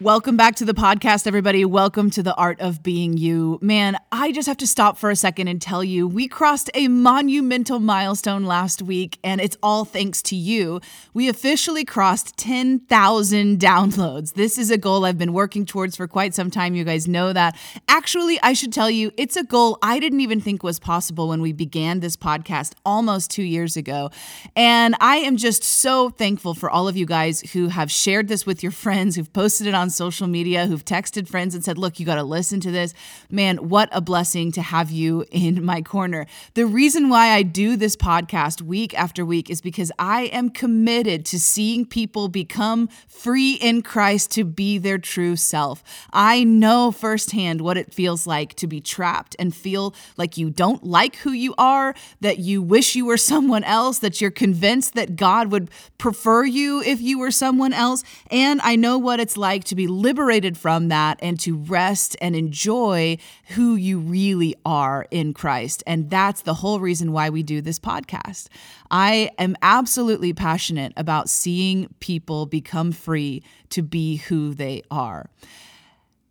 Welcome back to the podcast, everybody. Welcome to the art of being you. Man, I just have to stop for a second and tell you we crossed a monumental milestone last week, and it's all thanks to you. We officially crossed 10,000 downloads. This is a goal I've been working towards for quite some time. You guys know that. Actually, I should tell you, it's a goal I didn't even think was possible when we began this podcast almost two years ago. And I am just so thankful for all of you guys who have shared this with your friends, who've posted it on social media who've texted friends and said, Look, you got to listen to this. Man, what a blessing to have you in my corner. The reason why I do this podcast week after week is because I am committed to seeing people become free in Christ to be their true self. I know firsthand what it feels like to be trapped and feel like you don't like who you are, that you wish you were someone else, that you're convinced that God would prefer you if you were someone else. And I know what it's like to be liberated from that and to rest and enjoy who you really are in Christ. And that's the whole reason why we do this podcast. I am absolutely passionate about seeing people become free to be who they are.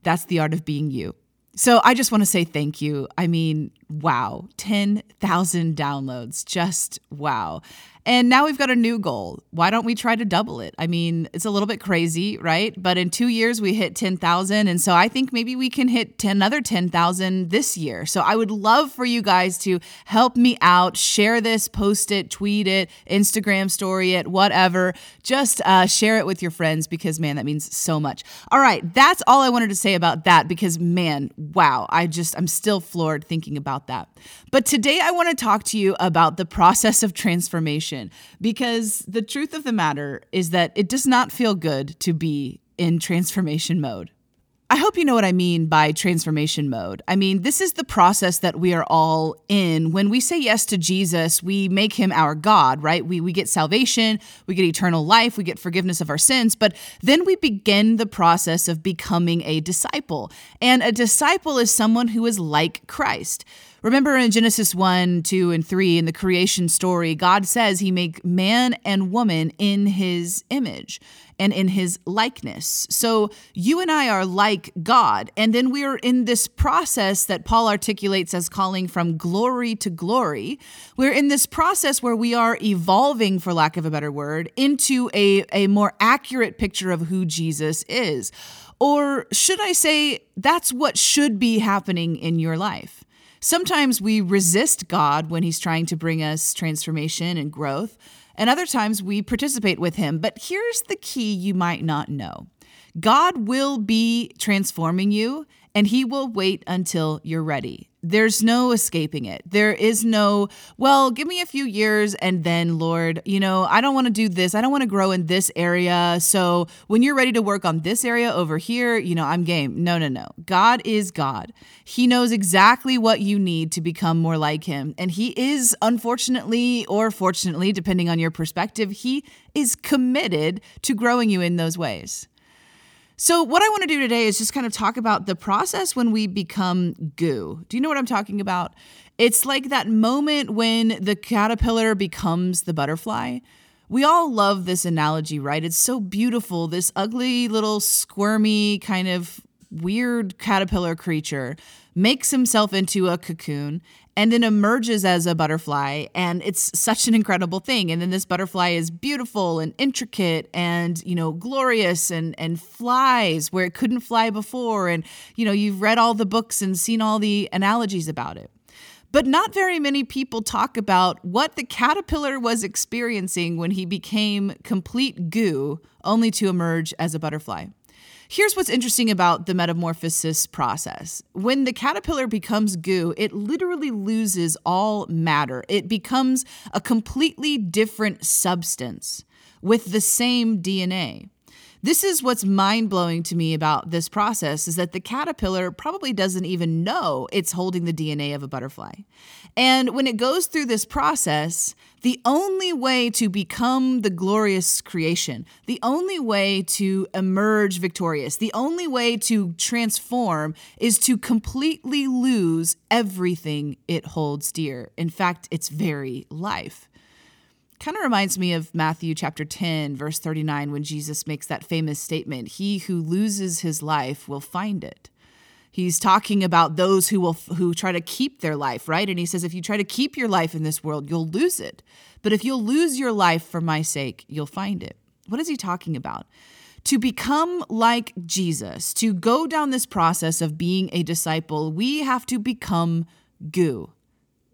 That's the art of being you. So I just want to say thank you. I mean, wow, 10,000 downloads. Just wow. And now we've got a new goal. Why don't we try to double it? I mean, it's a little bit crazy, right? But in two years, we hit 10,000. And so I think maybe we can hit 10, another 10,000 this year. So I would love for you guys to help me out, share this, post it, tweet it, Instagram story it, whatever. Just uh, share it with your friends because, man, that means so much. All right. That's all I wanted to say about that because, man, wow. I just, I'm still floored thinking about that. But today I want to talk to you about the process of transformation because the truth of the matter is that it does not feel good to be in transformation mode. I hope you know what I mean by transformation mode. I mean, this is the process that we are all in. When we say yes to Jesus, we make him our God, right? We, we get salvation, we get eternal life, we get forgiveness of our sins, but then we begin the process of becoming a disciple. And a disciple is someone who is like Christ. Remember in Genesis 1, 2, and 3, in the creation story, God says he make man and woman in his image and in his likeness. So you and I are like God. And then we are in this process that Paul articulates as calling from glory to glory. We're in this process where we are evolving, for lack of a better word, into a, a more accurate picture of who Jesus is. Or should I say, that's what should be happening in your life. Sometimes we resist God when He's trying to bring us transformation and growth, and other times we participate with Him. But here's the key you might not know God will be transforming you, and He will wait until you're ready. There's no escaping it. There is no, well, give me a few years and then, Lord, you know, I don't want to do this. I don't want to grow in this area. So when you're ready to work on this area over here, you know, I'm game. No, no, no. God is God. He knows exactly what you need to become more like Him. And He is, unfortunately or fortunately, depending on your perspective, He is committed to growing you in those ways. So, what I want to do today is just kind of talk about the process when we become goo. Do you know what I'm talking about? It's like that moment when the caterpillar becomes the butterfly. We all love this analogy, right? It's so beautiful. This ugly little squirmy kind of weird caterpillar creature makes himself into a cocoon and then emerges as a butterfly and it's such an incredible thing. And then this butterfly is beautiful and intricate and you know glorious and and flies where it couldn't fly before. And you know you've read all the books and seen all the analogies about it. But not very many people talk about what the caterpillar was experiencing when he became complete goo only to emerge as a butterfly Here's what's interesting about the metamorphosis process. When the caterpillar becomes goo, it literally loses all matter. It becomes a completely different substance with the same DNA. This is what's mind blowing to me about this process is that the caterpillar probably doesn't even know it's holding the DNA of a butterfly. And when it goes through this process, the only way to become the glorious creation, the only way to emerge victorious, the only way to transform is to completely lose everything it holds dear. In fact, its very life kind of reminds me of Matthew chapter 10, verse 39, when Jesus makes that famous statement He who loses his life will find it. He's talking about those who will who try to keep their life, right? And he says if you try to keep your life in this world, you'll lose it. But if you'll lose your life for my sake, you'll find it. What is he talking about? To become like Jesus, to go down this process of being a disciple, we have to become goo.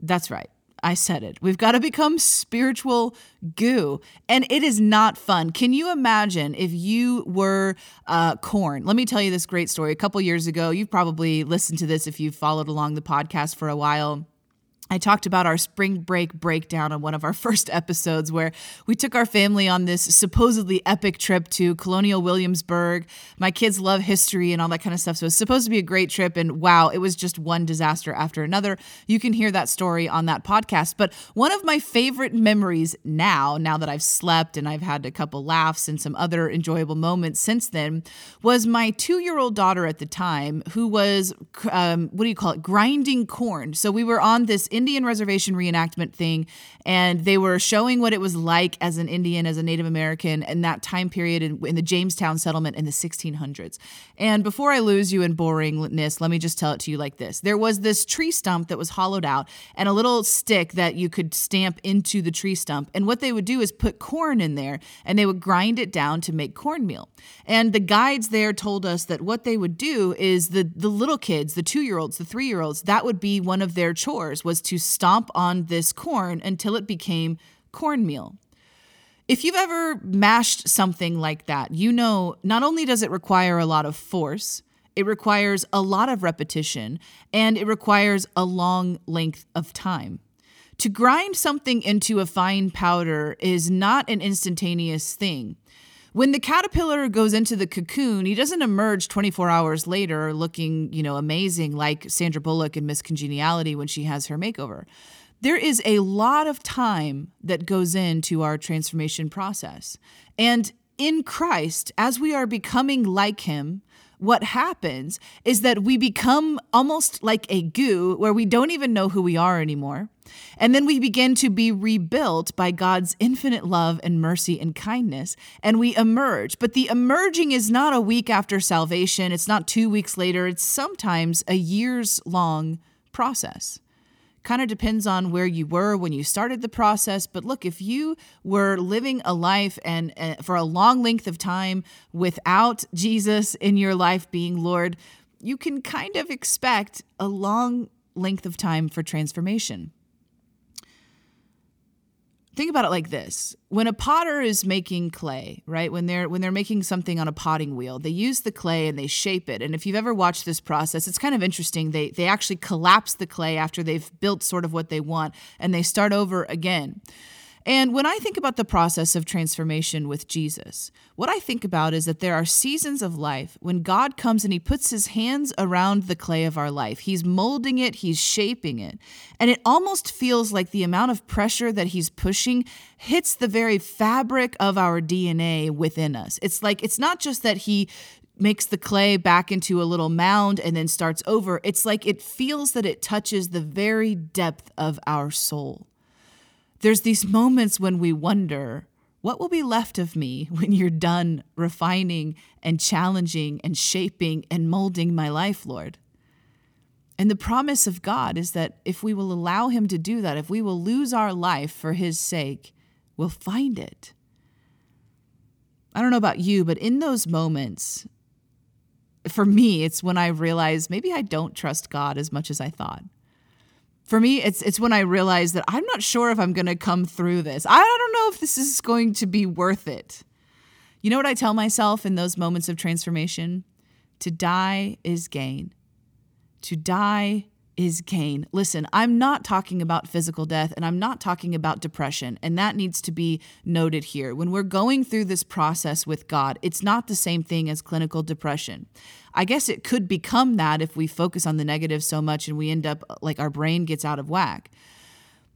That's right. I said it. We've got to become spiritual goo. And it is not fun. Can you imagine if you were uh, corn? Let me tell you this great story. A couple years ago, you've probably listened to this if you've followed along the podcast for a while. I talked about our spring break breakdown on one of our first episodes where we took our family on this supposedly epic trip to Colonial Williamsburg. My kids love history and all that kind of stuff. So it was supposed to be a great trip. And wow, it was just one disaster after another. You can hear that story on that podcast. But one of my favorite memories now, now that I've slept and I've had a couple laughs and some other enjoyable moments since then, was my two year old daughter at the time who was, um, what do you call it, grinding corn. So we were on this Indian reservation reenactment thing, and they were showing what it was like as an Indian, as a Native American in that time period in, in the Jamestown settlement in the 1600s. And before I lose you in boringness, let me just tell it to you like this there was this tree stump that was hollowed out and a little stick that you could stamp into the tree stump. And what they would do is put corn in there and they would grind it down to make cornmeal. And the guides there told us that what they would do is the, the little kids, the two year olds, the three year olds, that would be one of their chores was to stomp on this corn until it became cornmeal. If you've ever mashed something like that, you know not only does it require a lot of force, it requires a lot of repetition, and it requires a long length of time. To grind something into a fine powder is not an instantaneous thing. When the caterpillar goes into the cocoon, he doesn't emerge 24 hours later looking, you know, amazing like Sandra Bullock in Miss Congeniality when she has her makeover. There is a lot of time that goes into our transformation process. And in Christ, as we are becoming like him, what happens is that we become almost like a goo where we don't even know who we are anymore. And then we begin to be rebuilt by God's infinite love and mercy and kindness, and we emerge. But the emerging is not a week after salvation, it's not two weeks later, it's sometimes a years long process. Kind of depends on where you were when you started the process but look if you were living a life and uh, for a long length of time without Jesus in your life being lord you can kind of expect a long length of time for transformation think about it like this. When a potter is making clay right when they're when they're making something on a potting wheel they use the clay and they shape it. And if you've ever watched this process it's kind of interesting. They they actually collapse the clay after they've built sort of what they want and they start over again and when I think about the process of transformation with Jesus, what I think about is that there are seasons of life when God comes and He puts His hands around the clay of our life. He's molding it, He's shaping it. And it almost feels like the amount of pressure that He's pushing hits the very fabric of our DNA within us. It's like, it's not just that He makes the clay back into a little mound and then starts over. It's like it feels that it touches the very depth of our soul there's these moments when we wonder, what will be left of me when you're done refining and challenging and shaping and molding my life, Lord? And the promise of God is that if we will allow Him to do that, if we will lose our life for His sake, we'll find it. I don't know about you, but in those moments, for me, it's when I realize maybe I don't trust God as much as I thought for me it's it's when i realize that i'm not sure if i'm going to come through this. I don't know if this is going to be worth it. You know what i tell myself in those moments of transformation? To die is gain. To die is gain. Listen, I'm not talking about physical death and I'm not talking about depression. And that needs to be noted here. When we're going through this process with God, it's not the same thing as clinical depression. I guess it could become that if we focus on the negative so much and we end up like our brain gets out of whack.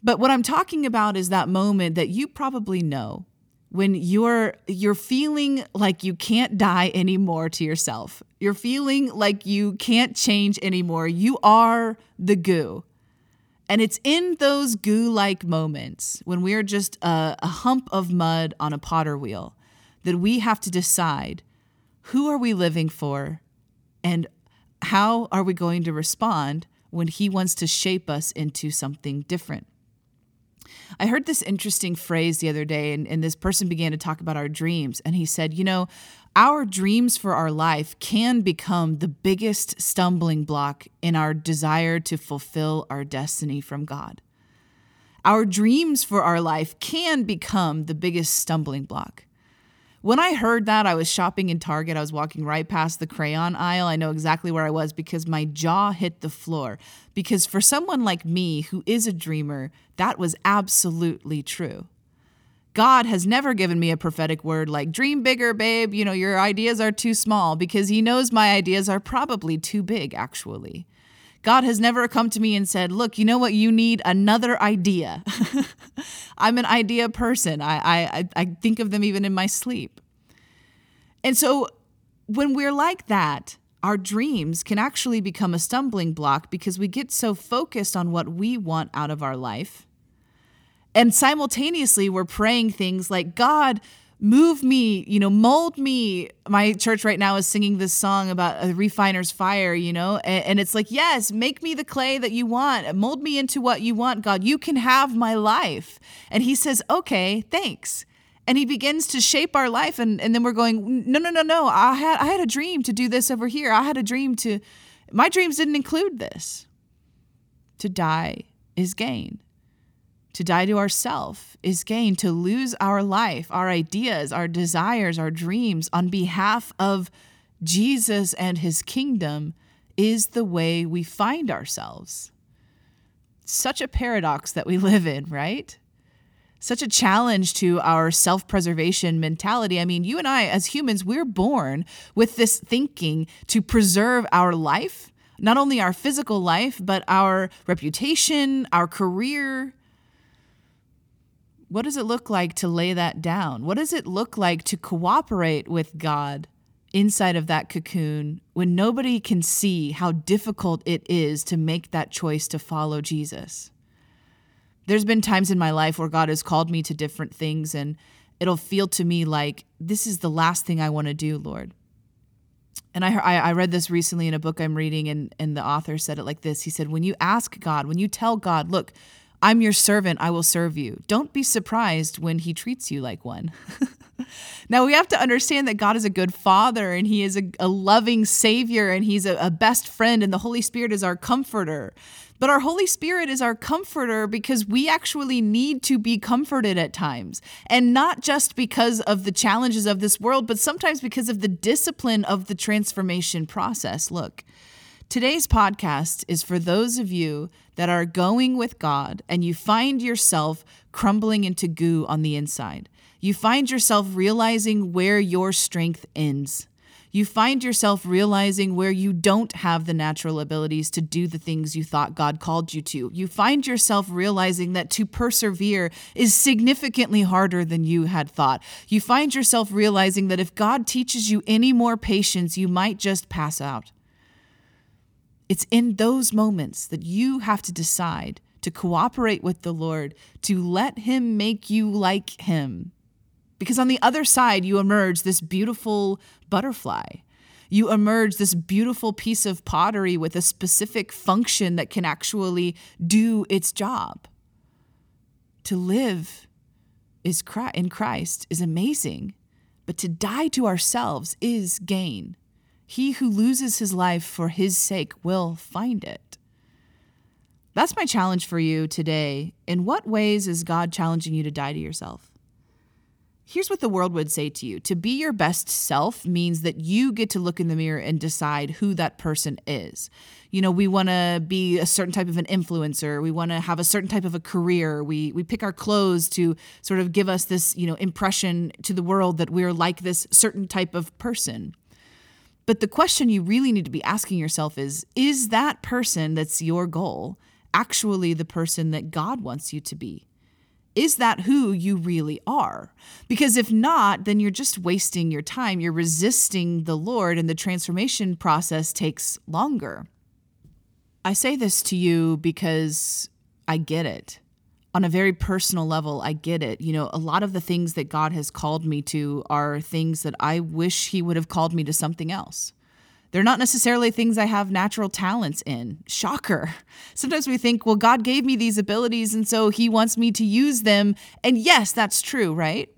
But what I'm talking about is that moment that you probably know when you're you're feeling like you can't die anymore to yourself. You're feeling like you can't change anymore. You are the goo. And it's in those goo like moments when we're just a, a, hump of mud on a potter wheel that we have to decide who are we living for and how are we going to respond when he wants to shape us into something different. I heard this interesting phrase the other day, and, and this person began to talk about our dreams. And he said, You know, our dreams for our life can become the biggest stumbling block in our desire to fulfill our destiny from God. Our dreams for our life can become the biggest stumbling block. When I heard that, I was shopping in Target. I was walking right past the crayon aisle. I know exactly where I was because my jaw hit the floor. Because for someone like me who is a dreamer, that was absolutely true. God has never given me a prophetic word like, dream bigger, babe. You know, your ideas are too small because He knows my ideas are probably too big, actually. God has never come to me and said, Look, you know what? You need another idea. I'm an idea person. I, I, I think of them even in my sleep. And so when we're like that, our dreams can actually become a stumbling block because we get so focused on what we want out of our life. And simultaneously, we're praying things like, God, move me, you know, mold me. My church right now is singing this song about a refiner's fire, you know, and, and, it's like, yes, make me the clay that you want, mold me into what you want, God. You can have my life. And he says, okay, thanks. And he begins to shape our life, and, and then we're going, no, no, no, no. I had I had a dream to do this over here. I had a dream to my dreams didn't include this. To die is gain. To die to ourself is gain. To lose our life, our ideas, our desires, our dreams on behalf of Jesus and his kingdom is the way we find ourselves. Such a paradox that we live in, right? Such a challenge to our self preservation mentality. I mean, you and I, as humans, we're born with this thinking to preserve our life, not only our physical life, but our reputation, our career, what does it look like to lay that down? What does it look like to cooperate with God inside of that cocoon when nobody can see how difficult it is to make that choice to follow Jesus? There's been times in my life where God has called me to different things, and it'll feel to me like this is the last thing I want to do, Lord. And I, I read this recently in a book I'm reading, and, and the author said it like this He said, When you ask God, when you tell God, look, I'm your servant, I will serve you. Don't be surprised when he treats you like one. now, we have to understand that God is a good father and he is a, a loving savior and he's a, a best friend, and the Holy Spirit is our comforter. But our Holy Spirit is our comforter because we actually need to be comforted at times. And not just because of the challenges of this world, but sometimes because of the discipline of the transformation process. Look, Today's podcast is for those of you that are going with God and you find yourself crumbling into goo on the inside. You find yourself realizing where your strength ends. You find yourself realizing where you don't have the natural abilities to do the things you thought God called you to. You find yourself realizing that to persevere is significantly harder than you had thought. You find yourself realizing that if God teaches you any more patience, you might just pass out. It's in those moments that you have to decide to cooperate with the Lord, to let Him make you like Him. Because on the other side, you emerge this beautiful butterfly. You emerge this beautiful piece of pottery with a specific function that can actually do its job. To live is in Christ is amazing, but to die to ourselves is gain. He who loses his life for his sake will find it. That's my challenge for you today. In what ways is God challenging you to die to yourself? Here's what the world would say to you To be your best self means that you get to look in the mirror and decide who that person is. You know, we want to be a certain type of an influencer. We want to have a certain type of a career. We we pick our clothes to sort of give us this, you know, impression to the world that we're like this certain type of person. But the question you really need to be asking yourself is is that person that's your goal actually the person that God wants you to be? Is that who you really are? Because if not, then you're just wasting your time. You're resisting the Lord, and the transformation process takes longer. I say this to you because I get it. On a very personal level, I get it. You know, a lot of the things that God has called me to are things that I wish He would have called me to something else. They're not necessarily things I have natural talents in. Shocker. Sometimes we think, well, God gave me these abilities and so he wants me to use them. And yes, that's true, right?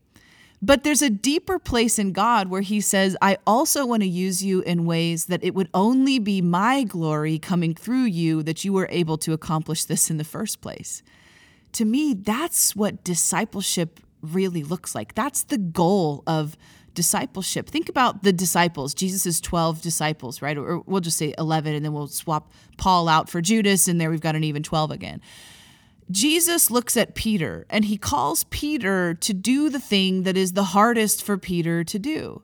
But there's a deeper place in God where he says, I also want to use you in ways that it would only be my glory coming through you that you were able to accomplish this in the first place. To me, that's what discipleship really looks like. That's the goal of discipleship. Think about the disciples, Jesus' 12 disciples, right? Or we'll just say 11 and then we'll swap Paul out for Judas and there we've got an even 12 again. Jesus looks at Peter and he calls Peter to do the thing that is the hardest for Peter to do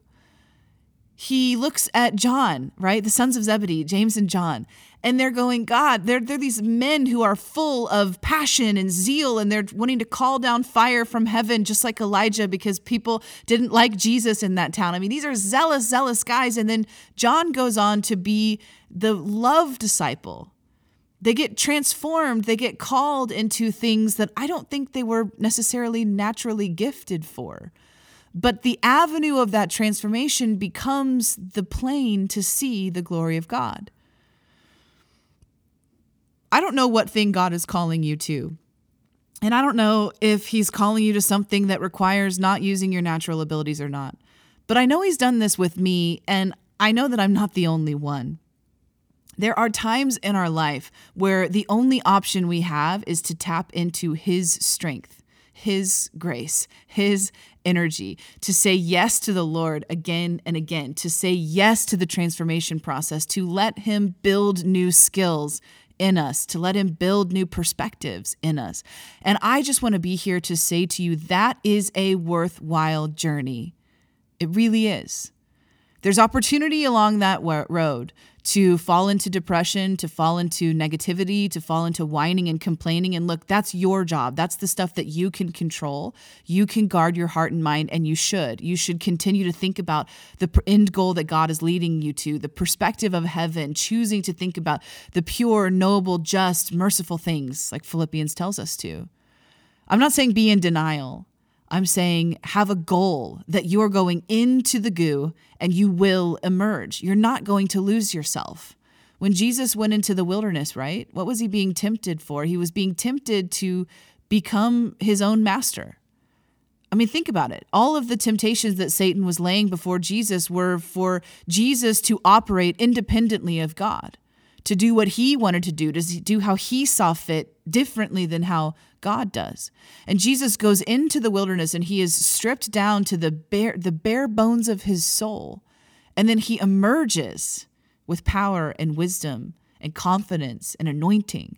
he looks at John, right? The sons of Zebedee, James and John, and they're going, God, they're, they're these men who are full of passion and zeal, and they're wanting to call down fire from heaven, just like Elijah, because people didn't like Jesus in that town. I mean, these are zealous, zealous guys. And then John goes on to be the love disciple. They get transformed, they get called into things that I don't think they were necessarily naturally gifted for. But the avenue of that transformation becomes the plane to see the glory of God. I don't know what thing God is calling you to. And I don't know if he's calling you to something that requires not using your natural abilities or not. But I know he's done this with me, and I know that I'm not the only one. There are times in our life where the only option we have is to tap into his strength his grace, His energy, to say yes to the Lord again and again, to say yes to the transformation process, to let Him build new skills in us, to let Him build new perspectives in us. And I just want to be here to say to you that is a worthwhile journey. It really is. There's opportunity along that road to fall into depression, to fall into negativity, to fall into whining and complaining. And look, that's your job. That's the stuff that you can control. You can guard your heart and mind, and you should. You should continue to think about the end goal that God is leading you to, the perspective of heaven, choosing to think about the pure, noble, just, merciful things like Philippians tells us to. I'm not saying be in denial. I'm saying have a goal that you are going into the goo and you will emerge. You're not going to lose yourself. When Jesus went into the wilderness, right? What was he being tempted for? He was being tempted to become his own master. I mean, think about it. All of the temptations that Satan was laying before Jesus were for Jesus to operate independently of God to do what he wanted to do, to do how he saw fit differently than how God does. And Jesus goes into the wilderness and he is stripped down to the bare the bare bones of his soul. And then he emerges with power and wisdom and confidence and anointing.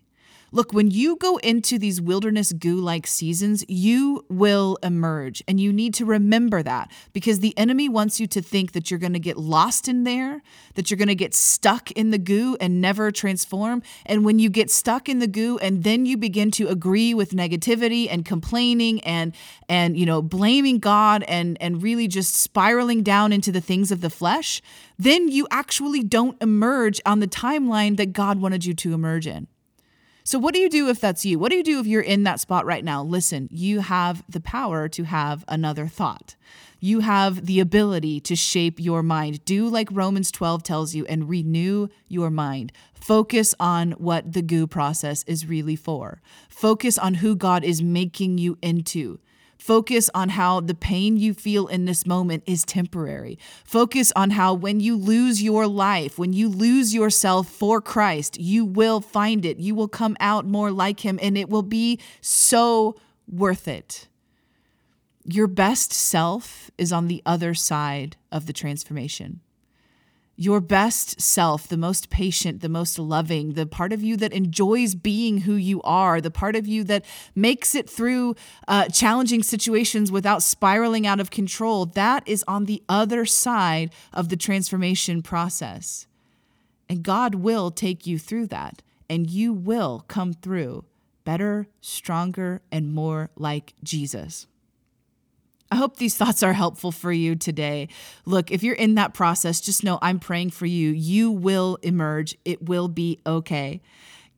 Look, when you go into these wilderness goo like seasons, you will emerge. And you need to remember that because the enemy wants you to think that you're going to get lost in there, that you're going to get stuck in the goo and never transform. And when you get stuck in the goo and then you begin to agree with negativity and complaining and, and, you know, blaming God and, and really just spiraling down into the things of the flesh, then you actually don't emerge on the timeline that God wanted you to emerge in. So, what do you do if that's you? What do you do if you're in that spot right now? Listen, you have the power to have another thought. You have the ability to shape your mind. Do like Romans 12 tells you and renew your mind. Focus on what the goo process is really for. Focus on who God is making you into. Focus on how the pain you feel in this moment is temporary. Focus on how when you lose your life, when you lose yourself for Christ, you will find it. You will come out more like Him, and it will be so worth it. Your best self is on the other side of the transformation. Your best self, the most patient, the most loving, the part of you that enjoys being who you are, the part of you that makes it through uh, challenging situations without spiraling out of control, that is on the other side of the transformation process. And God will take you through that, and you will come through better, stronger, and more like Jesus. I hope these thoughts are helpful for you today. Look, if you're in that process, just know I'm praying for you. You will emerge, it will be okay.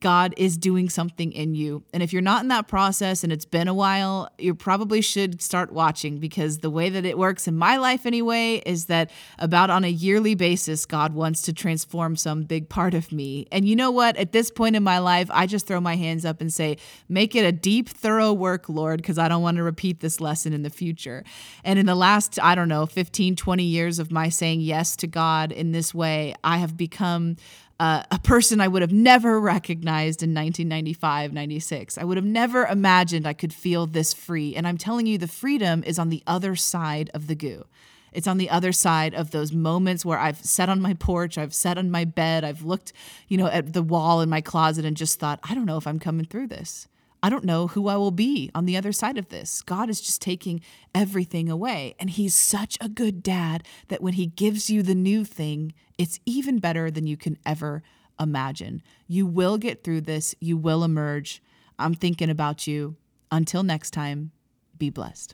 God is doing something in you. And if you're not in that process and it's been a while, you probably should start watching because the way that it works in my life, anyway, is that about on a yearly basis, God wants to transform some big part of me. And you know what? At this point in my life, I just throw my hands up and say, Make it a deep, thorough work, Lord, because I don't want to repeat this lesson in the future. And in the last, I don't know, 15, 20 years of my saying yes to God in this way, I have become uh, a person I would have never recognized in 1995, 96. I would have never imagined I could feel this free. And I'm telling you, the freedom is on the other side of the goo. It's on the other side of those moments where I've sat on my porch, I've sat on my bed, I've looked, you know, at the wall in my closet and just thought, I don't know if I'm coming through this. I don't know who I will be on the other side of this. God is just taking everything away. And He's such a good dad that when He gives you the new thing, it's even better than you can ever imagine. You will get through this, you will emerge. I'm thinking about you. Until next time, be blessed.